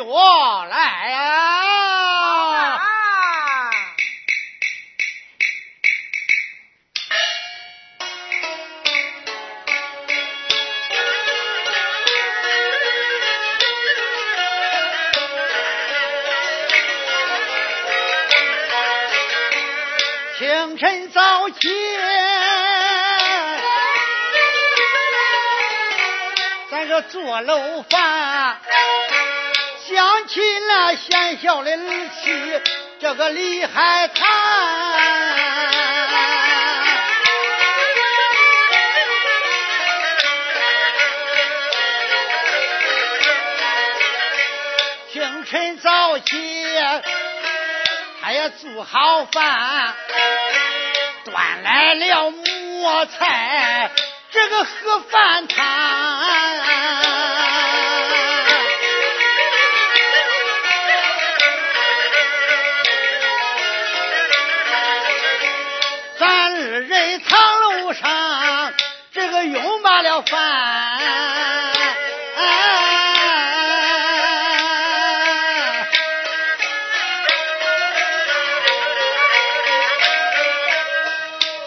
我来呀！清晨早起，咱这做楼饭，想起了贤孝的儿媳，这个李海棠。清晨早起，他也做好饭。端来了馍菜，这个喝饭汤。个拥罢了饭。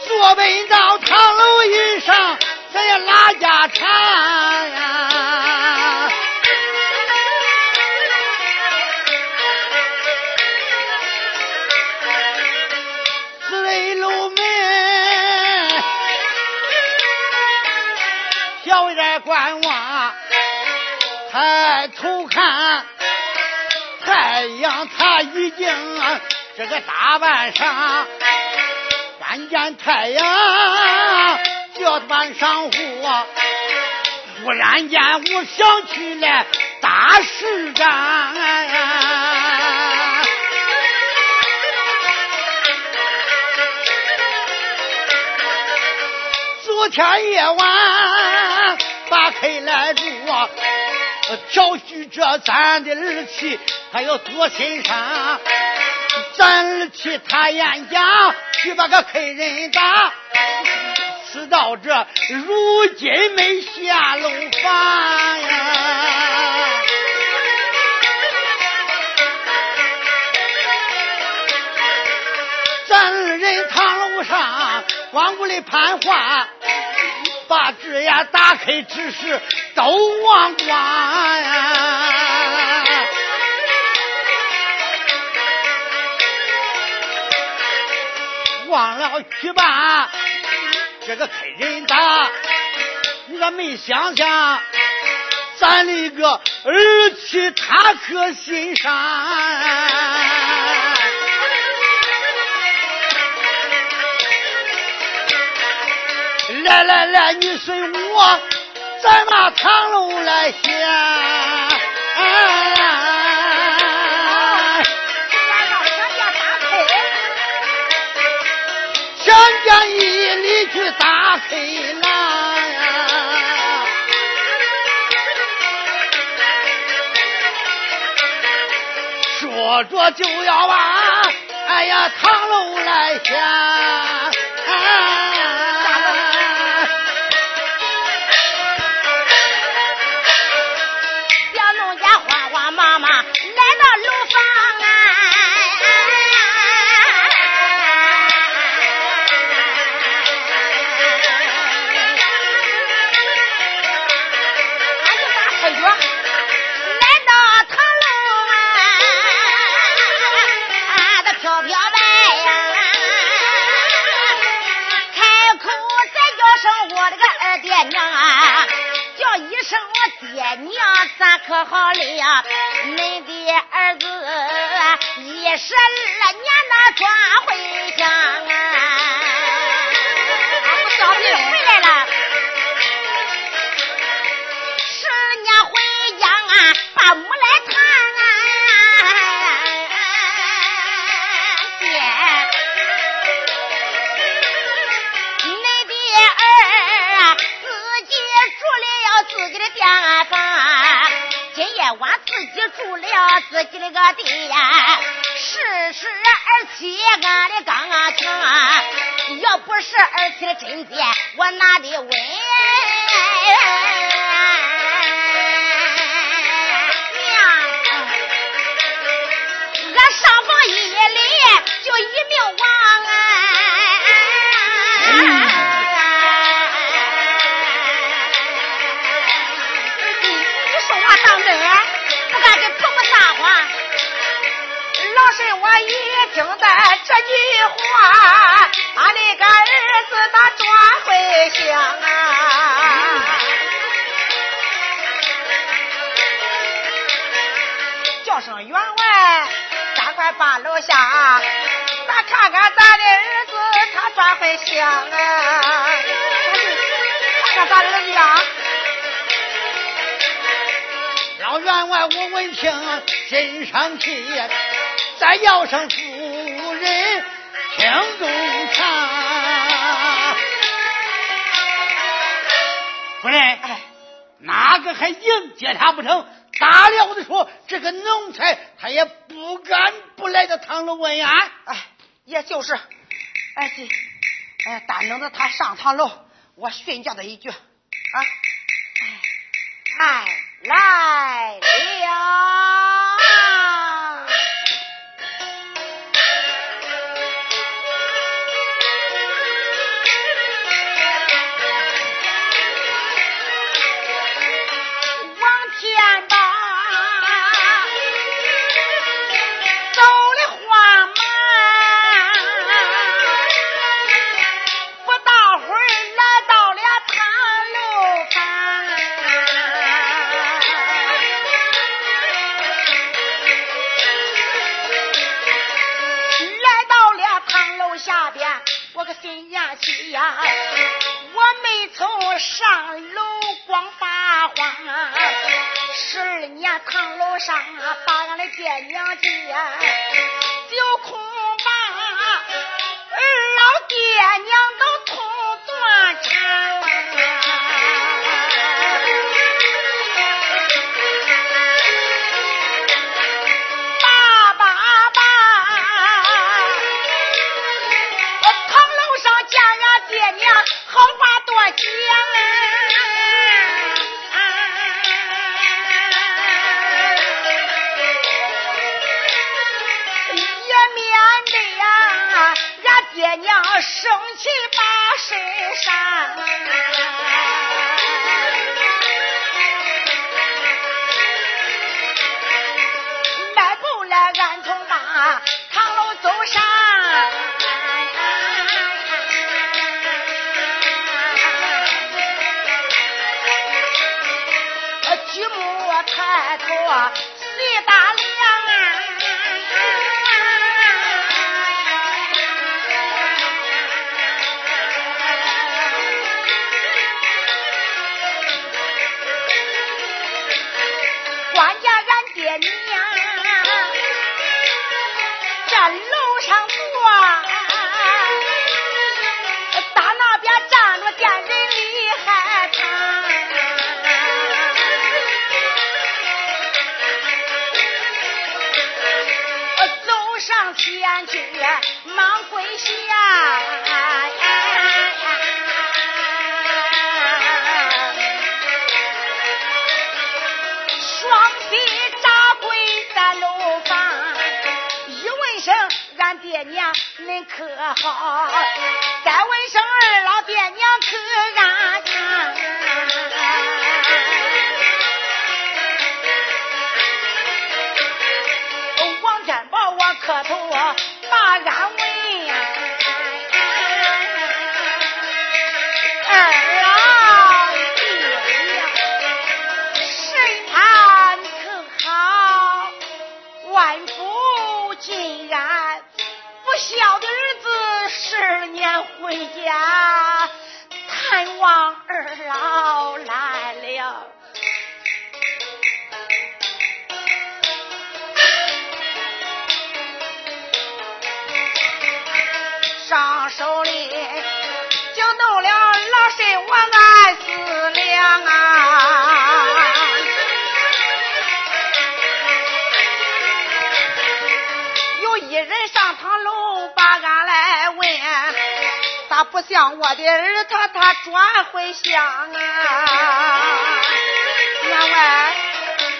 坐奔到堂楼椅上，咱也拉家常已经这个大半上。看见太阳叫晚上火，忽然间我想起来大市长。昨天夜晚把开来住，调许这咱的儿妻还有多心上，咱儿妻他演讲。去把个客人打，事到这如今没下楼房呀。咱二人堂楼上光顾的攀话，把纸呀打开，之时都忘光呀。忘了去把这个客人打，你咋没想想咱那个儿妻他可心上？来来来，你随我，咱把堂楼来下。想见一里去打开了呀！说着就要把哎呀堂楼来下。俺的飘飘白呀，开口再叫声我的个二爹娘啊，叫一声我爹娘，咱可好了呀？恁的儿子一十二年那转回乡啊，我小弟回来了。我自己住了自己的个地呀，是是儿媳俺的刚强，要不是儿媳的真洁，我哪里稳？娘，俺上房一里就一命亡。一听的这句话，俺那个儿子他转回乡啊。叫声员外，赶快把楼下，咱看看咱的儿子他转回乡啊。看看咱儿子呀。老员外，我闻听心生气，再要声夫人听中唱。夫人，哪个还迎接他不成？大了的说，这个奴才他也不敢不来到堂楼问安。哎，也就是，哎对，哎，但等着他上堂楼，我训教他一句啊，哎，哎。来了。人家去呀，我没从上楼光发慌啊。十二年堂楼上啊，把俺的爹娘接，就空。谁打粮啊？关键俺爹你。可好？再问声二老爹娘可安康啊王天宝我磕头把安上手里就弄了老身我俺四两啊！有一人上堂楼把俺来问，咋不像我的儿他他转回乡啊？员外，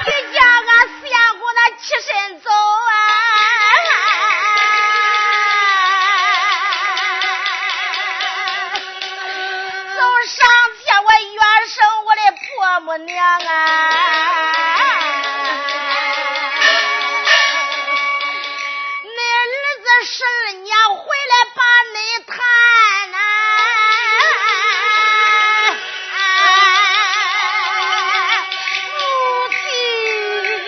你见俺四爷姑那起身走。娘啊，你儿子十二年回来把你探呐、啊，母亲。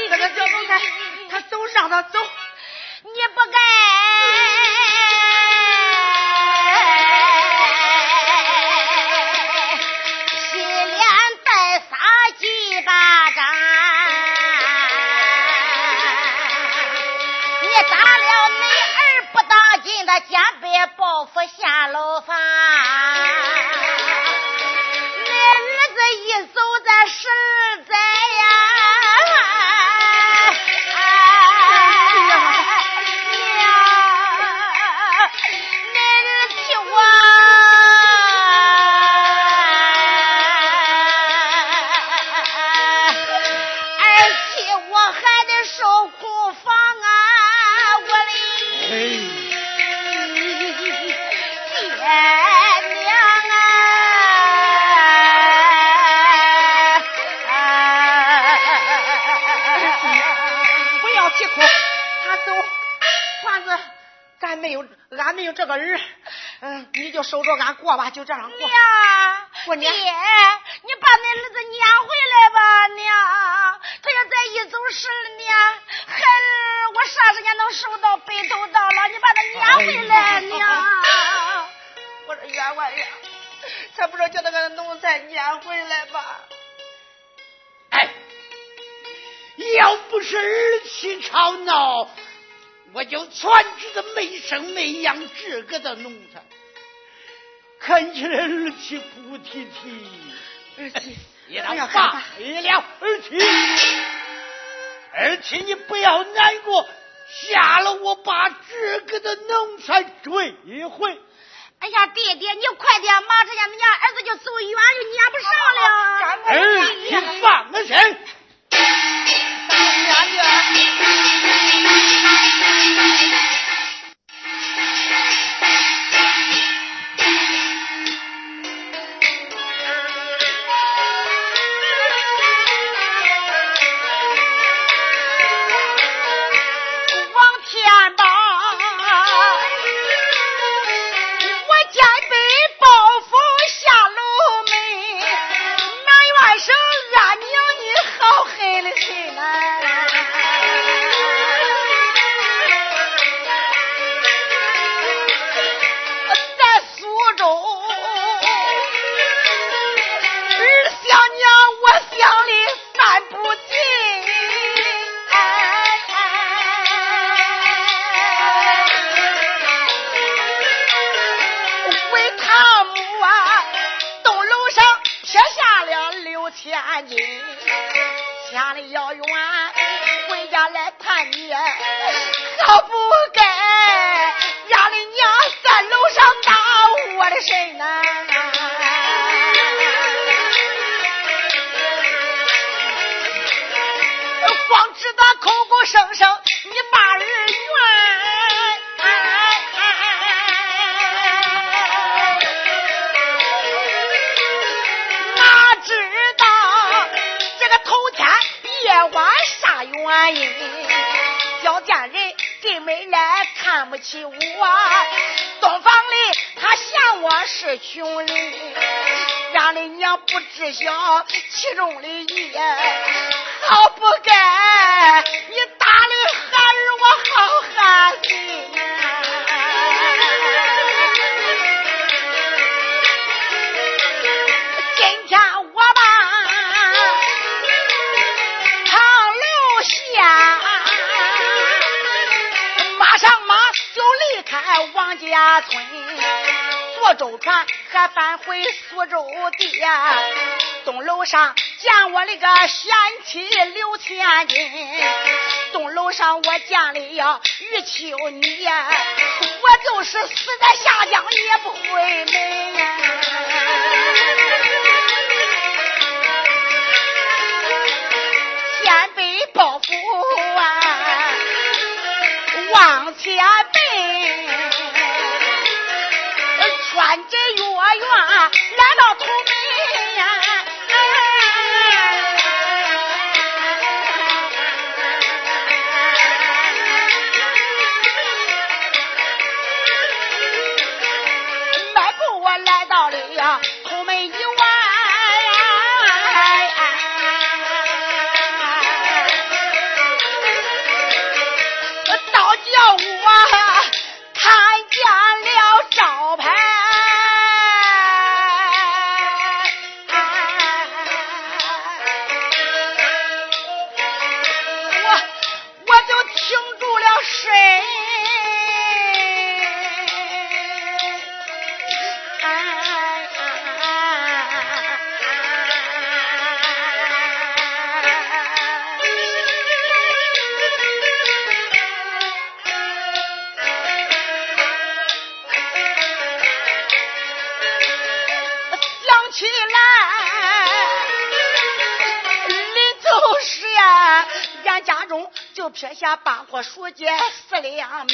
这个叫奴才，他走，让他走。看起来儿媳不提提，儿媳 也当罢了，儿媳，儿媳你不要难过，下了我把这个的奴才追回。哎呀，爹爹，你快点，马上家，你家儿子就走远，就撵不上了。儿媳放心。娘娘。起我洞房里他嫌我是穷人让你娘不知晓其中的意义好不该家村，坐舟船还返回苏州地。东楼上见我那个贤妻刘千金，东楼上我见了呀玉秋你，我就是死在下江也不回呀。先背包袱啊，往前奔。穿着月圆来到土我数姐四两米，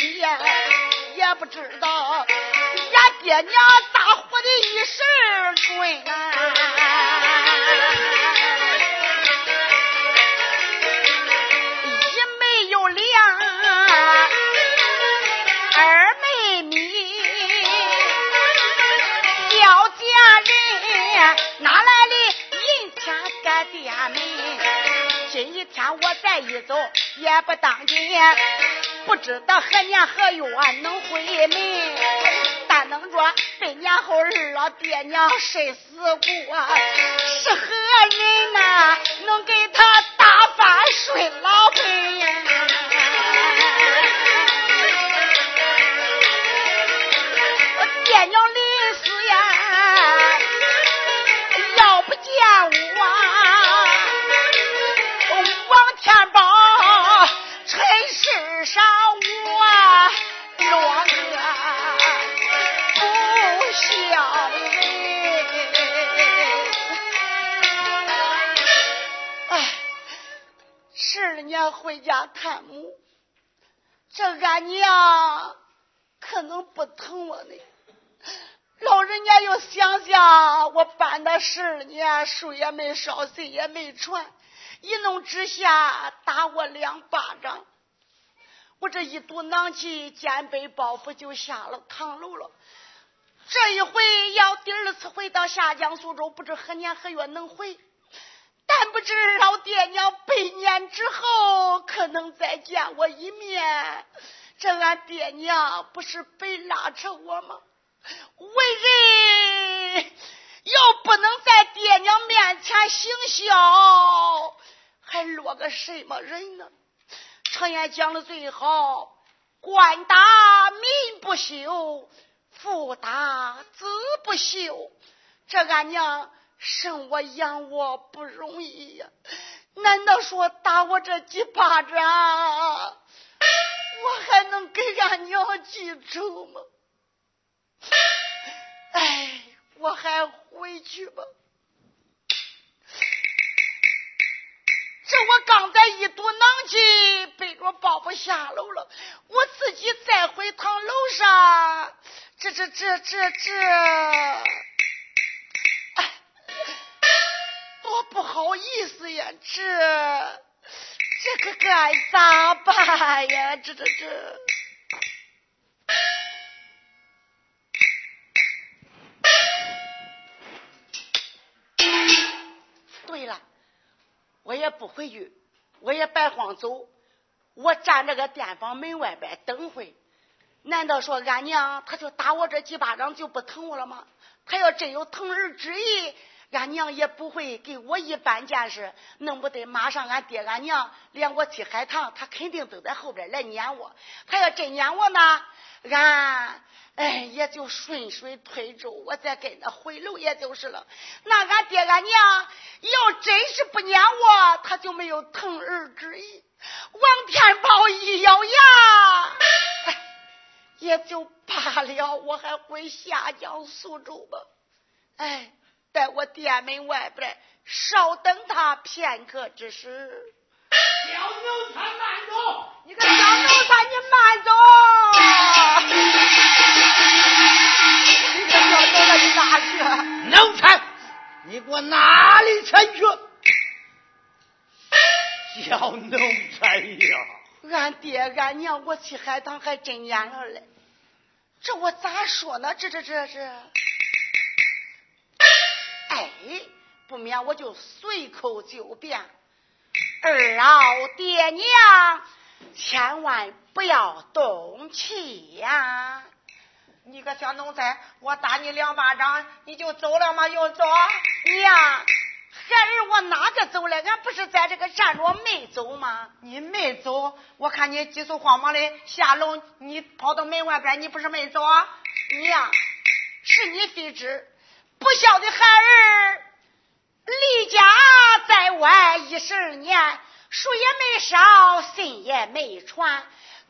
也不知道俺爹娘咋活的一时春一我再一走，也不当紧，不知道何年何月能回门。但能着百年后二老爹娘谁死过？是何人呐？能给他打发睡老盆？回家探母，这俺娘可能不疼我呢。老人家又想想，我搬的十二年，树也没烧，水也没传。一怒之下打我两巴掌，我这一肚囊气，肩背包袱就下了堂楼了。这一回要第二次回到下江苏州，不知何年何月能回。但不知老爹娘百年之后可能再见我一面。这俺爹娘不是白拉扯我吗？为人要不能在爹娘面前行孝。还落个什么人呢？常言讲的最好，官大民不休，父大子不休。这俺娘生我养我不容易呀，难道说打我这几巴掌，我还能给俺娘记仇吗？哎，我还回去吧。这我刚才一肚囊气，背着包袱下楼了，我自己再回趟楼上，这这这这这，多不好意思呀！这这可该咋办呀？这这这。对了我也不回去，我也白慌走。我站这个店房门外边等会。难道说俺娘她就打我这几巴掌就不疼我了吗？她要真有疼儿之意，俺娘也不会给我一般见识，弄不得马上俺爹俺娘连我去海棠，他肯定都在后边来撵我。他要真撵我呢，俺。哎，也就顺水推舟，我再跟他回楼，也就是了。那俺爹俺娘要真是不撵我，他就没有疼儿之意。王天宝一咬牙，也就罢了。我还回下江苏州吧。哎，在我店门外边稍等他片刻之时。小奴才慢走！你个小奴才，你慢走！你个小奴才，你哪去？奴才，你给我哪里去？小奴才呀！俺爹俺娘，我去海棠还真撵了嘞。这我咋说呢？这这这这，不免我就随口就变。二老爹娘，千万不要动气呀！你个小奴才，我打你两巴掌，你就走了吗？又走？娘，孩儿我哪个走了？俺不是在这个站着没走吗？你没走，我看你急速慌忙的下楼，你跑到门外边，你不是没走？娘，是你非知，不孝的孩儿。离家在外一十二年，书也没烧，信也没传，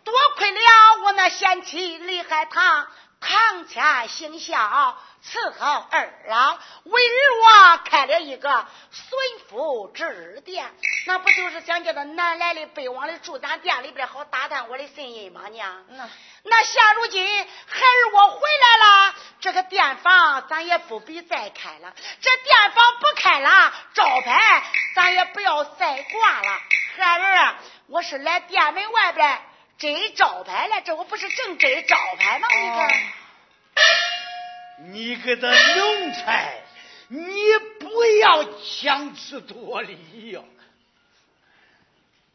多亏了我那贤妻李海棠堂前行孝，伺候二郎，为儿我开了一个孙福之店，那不就是想叫他南来的北往的住咱店里边，好打探我的信意吗？娘，那那现如今孩儿我回来了，这个店房咱也不必再开了，这店房不开了，招牌咱也不要再挂了。孩儿，我是来店门外边。摘招牌了，这我不是正摘招牌吗？你看，你个的奴才，你不要强词夺理哟！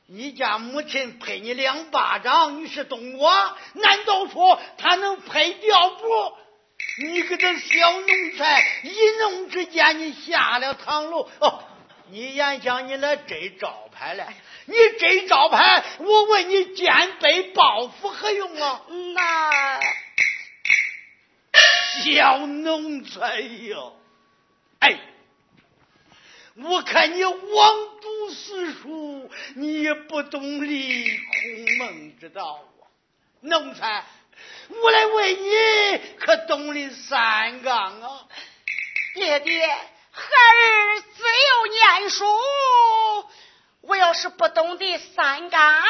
你家母亲拍你两巴掌，你是懂我？难道说他能拍掉不？你个这小奴才，一弄之间你下了堂楼哦！你眼想你来摘招牌了？你这招牌，我问你，肩背包袱何用啊？那小奴才哟，哎，我看你枉读四书，你也不懂理孔孟之道啊！奴才，我来问你，可懂得三纲啊？爹爹，孩儿自幼念书。我要是不懂得三纲，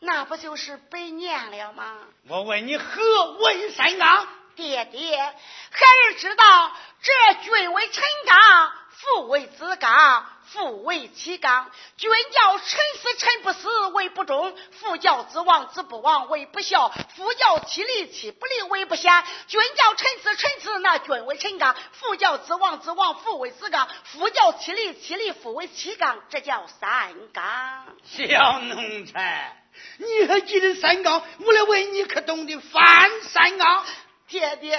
那不就是白念了吗？我问你何为三纲？爹爹，孩儿知道，这君为臣纲，父为子纲。父为妻纲，君叫臣死臣不死为不忠；父叫子亡子不亡为不孝；父叫妻离妻不离为不贤。君叫臣死臣死，那君为臣纲；父叫子亡子亡父为子纲；父叫妻离妻离父为妻纲，这叫三纲。小奴才，你还记得三纲？我来问你，可懂得翻三纲？爹爹，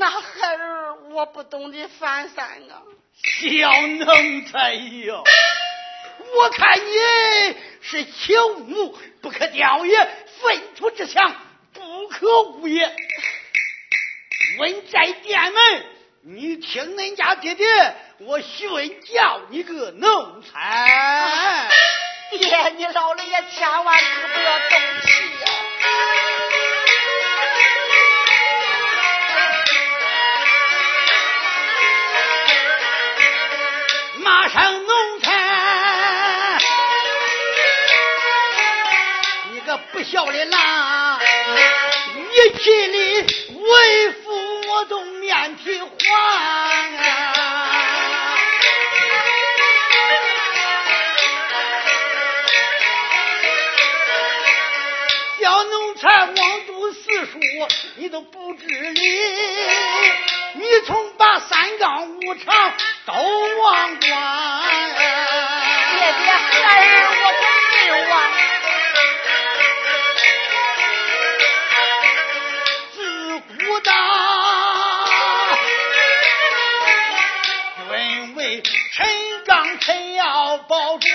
那孩儿我不懂得翻三啊。小奴才哟，我看你是朽木不可雕也，粪土之墙不可污也。问在店门，你听恁家爹爹我徐文叫你个奴才。爹，你老了也千万可不要动气马上奴才，你个不孝的郎，一气里为父我都面皮黄啊！小奴才枉读四书，你都不知理。你从把三纲五常都忘光，爹爹孩儿我不会忘。自古道，君为臣纲，臣要保住；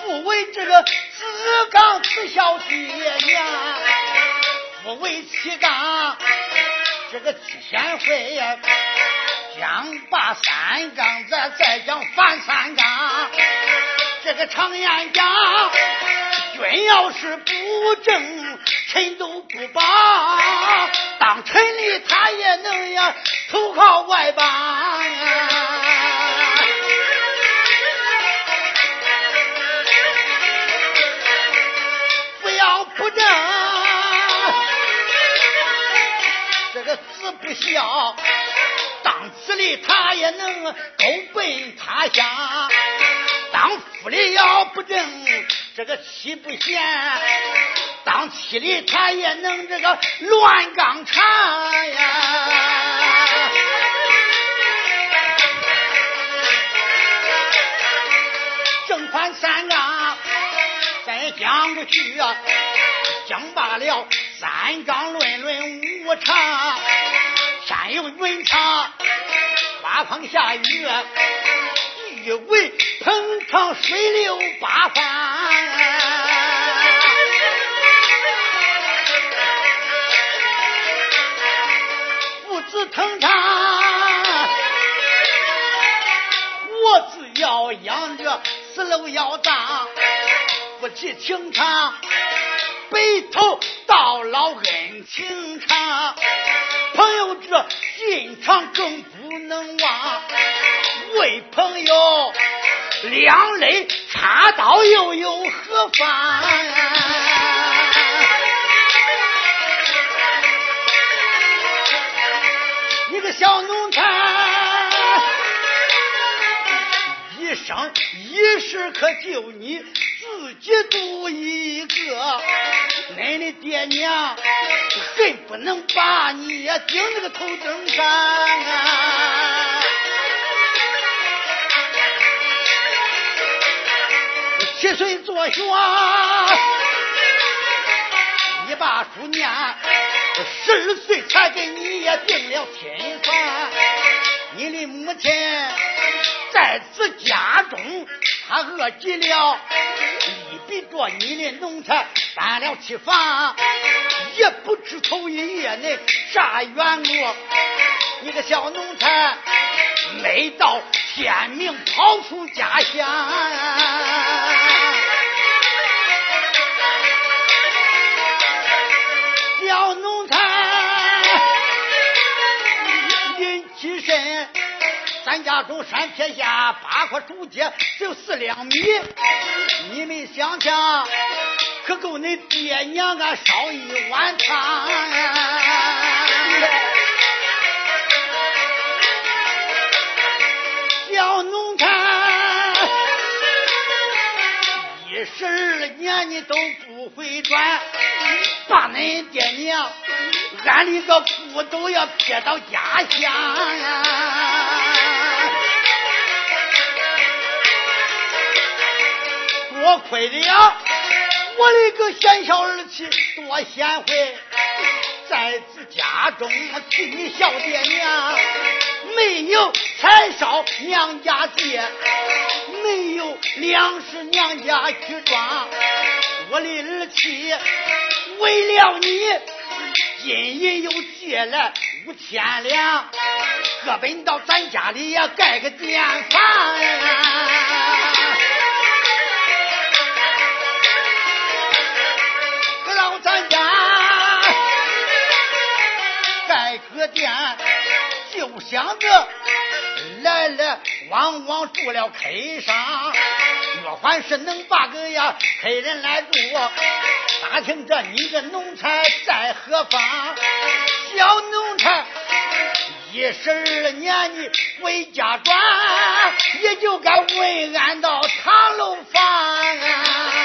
父为这个子纲，子孝爹娘；父为妻纲。这个七贤会呀，讲把三纲，再再讲反三纲。这个常言讲，君要是不正，臣都不保。当臣的他也能呀，投靠外邦。不要不正。这个四不孝，当子的他也能狗奔他乡；当夫的要不正，这个妻不贤；当妻的他也能这个乱纲常呀。正反三纲，咱也讲不去啊，讲罢了三纲论论无常。山有云长，刮风下雨，地为蓬长，水流八方。父子藤长，我只要养着，死路要当。夫妻情长，白头到老恩情长，朋友这心肠更不能忘。为朋友两肋插刀又有何妨？你个小奴才，一生一世可就你自己独一个，恁的爹娘恨不能把你呀顶那个头顶上啊！七岁做学，你把书念，十二岁才给你也定了亲房。你的母亲在此家中，她饿极了，一逼着你的农产搬了起房，也不知头一夜内啥缘故，你个小奴才没到天明跑出家乡。小农残，运气深，咱家中山撇下八块竹节，只有四两米。你们想想，可够恁爹娘啊烧一碗汤。小农残，一十二年你都不会转。把恁爹娘俺的个骨都要撇到家乡呀！多亏了我的个贤孝儿妻多贤惠，在此家中替你孝爹娘，没有柴烧娘家借，没有粮食娘家去装，我的儿妻。为了你，金银又借来五千两，各奔到咱家里呀盖个店房。咱家盖个店，就想着来来往往住了客商，若还是能把个呀客人来住。打听着你的农产在何方？小农产一十二年你回家转，也就该问安到唐楼房。啊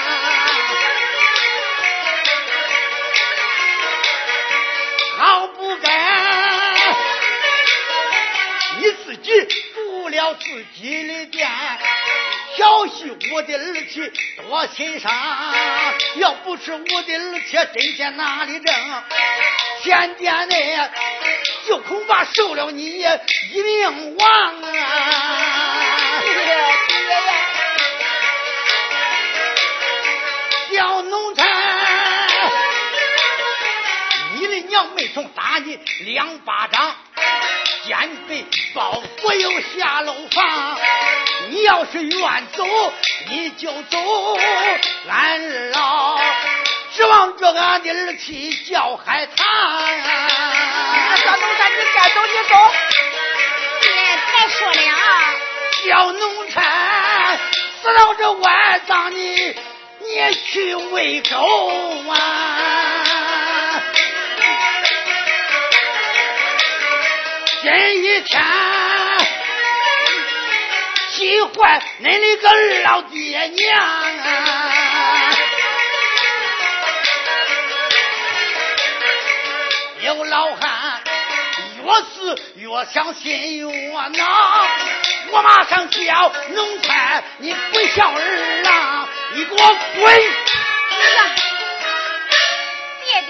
不该你自己住了自己的店。调戏我的儿妻多心伤，要不是我的儿妻针线哪里正，天店内就恐怕受了你一命亡啊！小农产，没从打你两巴掌。奸贼包袱又下楼房，你要是愿走你就走，俺二老指望着俺的儿妻叫海棠。小农产，你该走你走，你别说了。小农产，死到这外脏你，你去喂狗啊！今一天气坏恁的个老爹娘啊！有老汉越是越想心越恼，我马上叫农财，你不孝儿郎，你给我滚！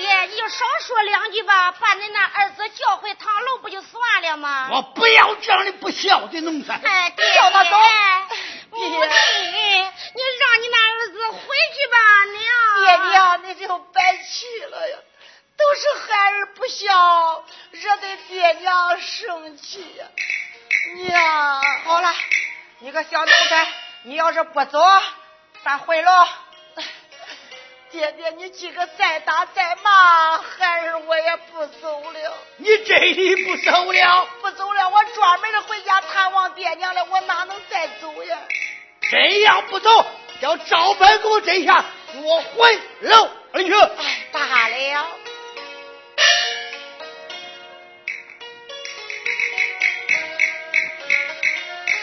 爹爹，你就少说两句吧，把你那儿子叫回堂楼不就算了吗？我不要这样的不孝的农产。哎，爹叫他走。母亲，你让你那儿子回去吧，娘。爹娘，你就别气了呀，都是孩儿不孝，惹得爹娘生气呀。娘，好了，你个小奴才，你要是不走，咱回喽。爹爹，你今个再打再骂，孩儿我也不走了。你真的不走了？不走了，我专门的回家探望爹娘了，我哪能再走呀？真要不走，叫赵本给我这下我回楼而去。哎，罢了。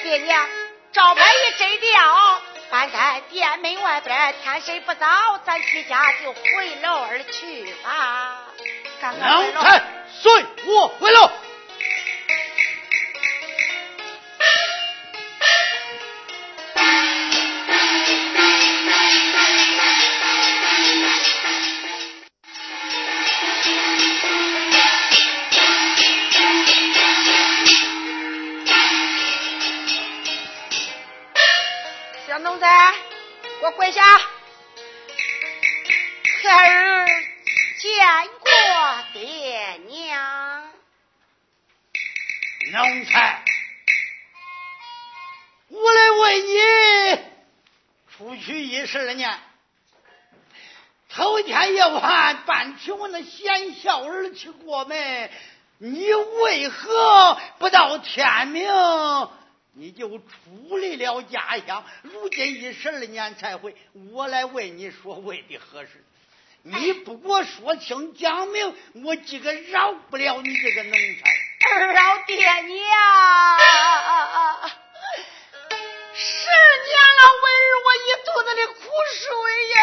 爹娘，赵本一摘掉。翻开店门外边，天色不早，咱几家就回楼而去吧。刚才随我回楼。年才会，我来问你说为的何事？你不给我说清讲明，我今个饶不了你这个奴才。二老爹娘，十年了，为儿我一肚子的苦水呀，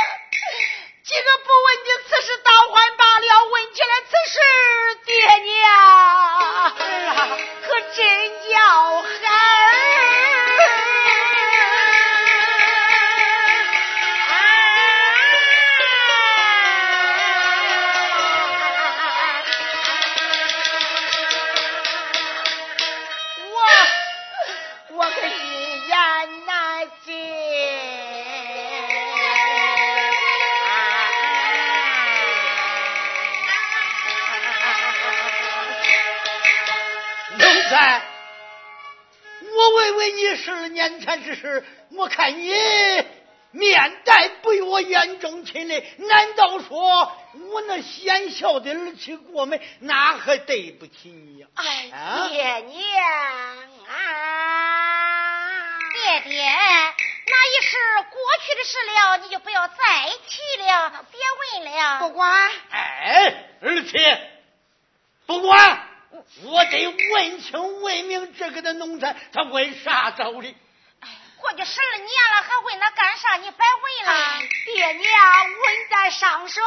哎，过去十二年了，还问那干啥？你白问了。爹娘，问在上手，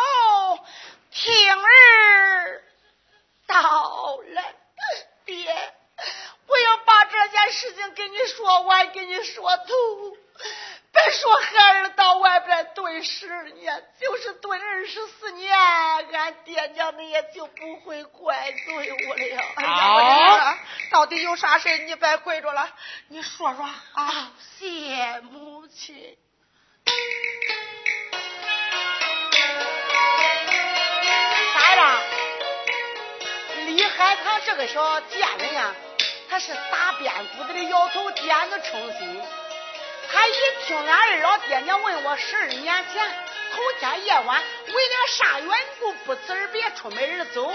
听儿到了。爹，我要把这件事情跟你说完，跟你说透。别说孩儿到外边蹲十二年，就是蹲二十四年，俺爹娘们也就不会怪罪我了。哎呀，到底有啥事你别跪着了，你说说啊。谢母亲。咋了？李海棠这个小贱人呀，他是打边鼓子的摇头，点子称心。他一听俺二老爹娘问我十二年前头天夜晚为了啥缘故不辞而别出门而走，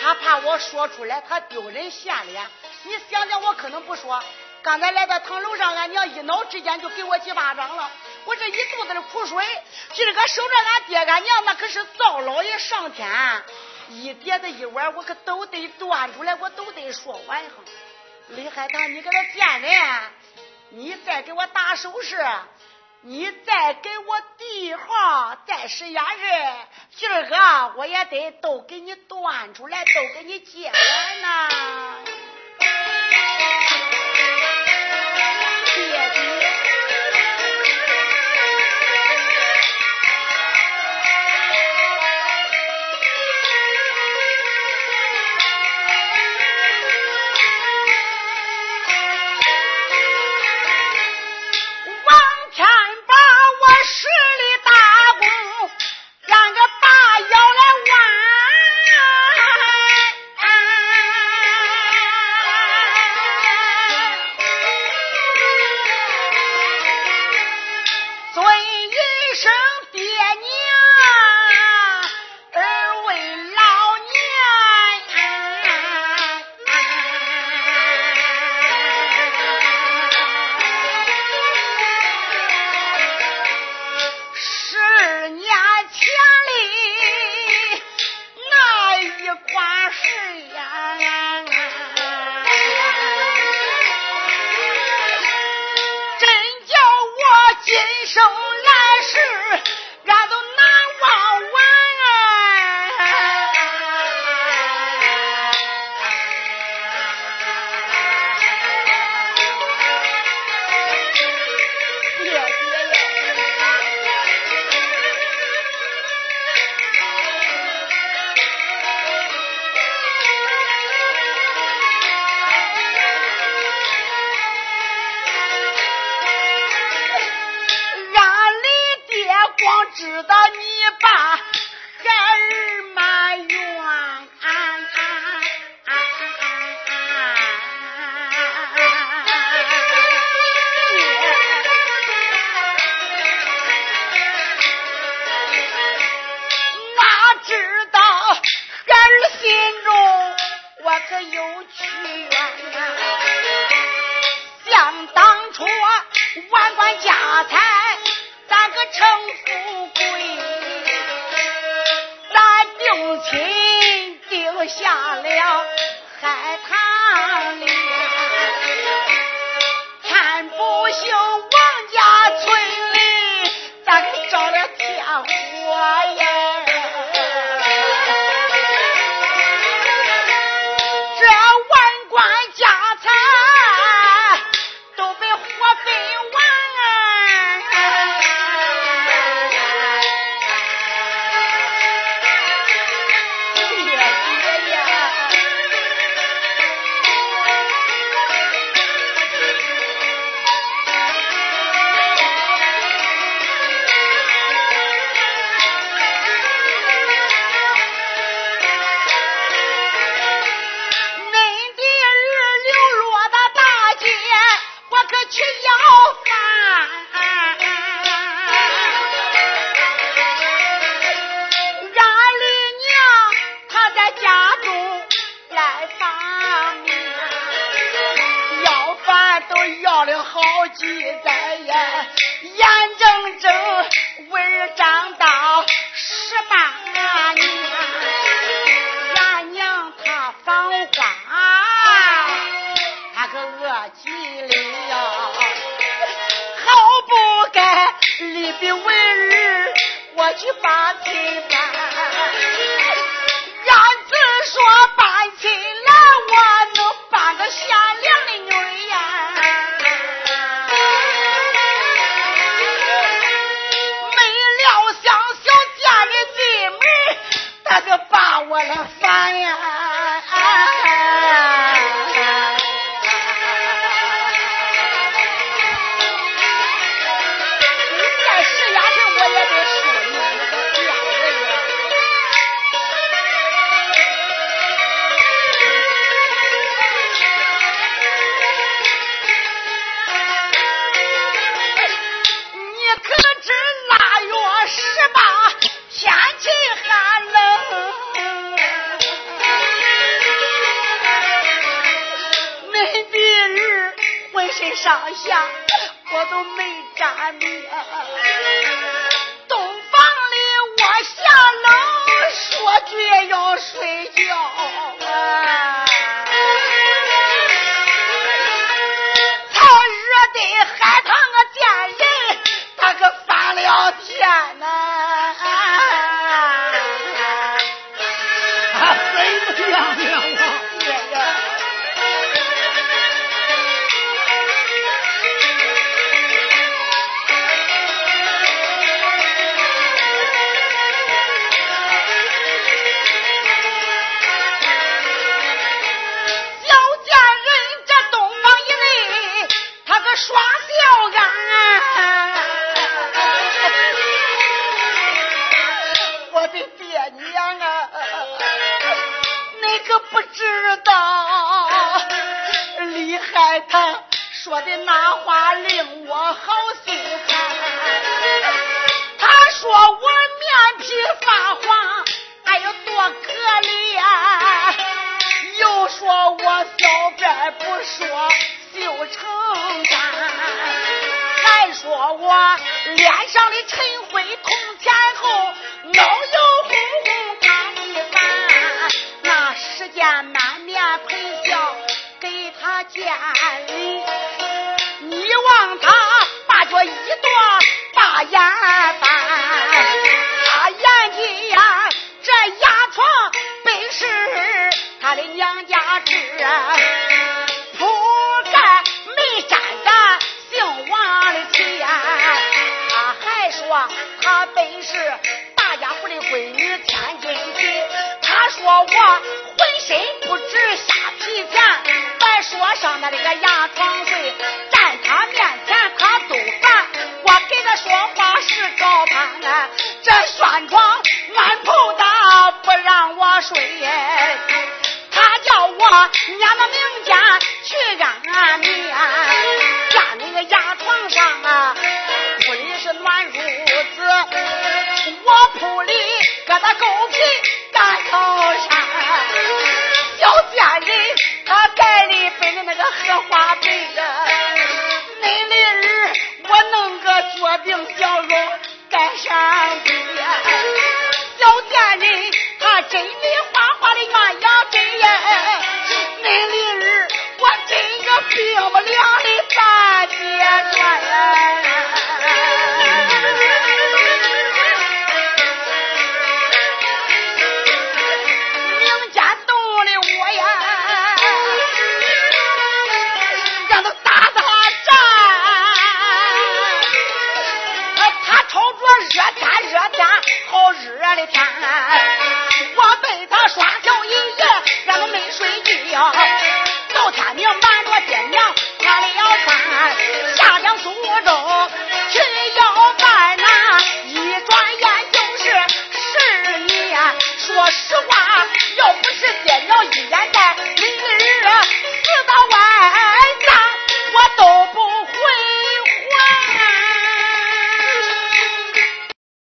他怕我说出来他丢人现脸。你想想，我可能不说。刚才来到堂楼上，俺娘一恼之间就给我几巴掌了。我这一肚子的苦水，今儿个守着俺爹俺娘，那可是灶老爷上天，一碟子一碗，我可都得端出来，我都得说完哈。李海棠，你个那贱人！你再给我打手势，你再给我递号，再使眼神，今儿个我也得都给你端出来，都给你接完呐。不知道，李海棠说的那话令我好心寒。他说我面皮发黄，哎呦多可怜。又说我小辫不说就成干，还说我脸上的尘。这个ร子荷花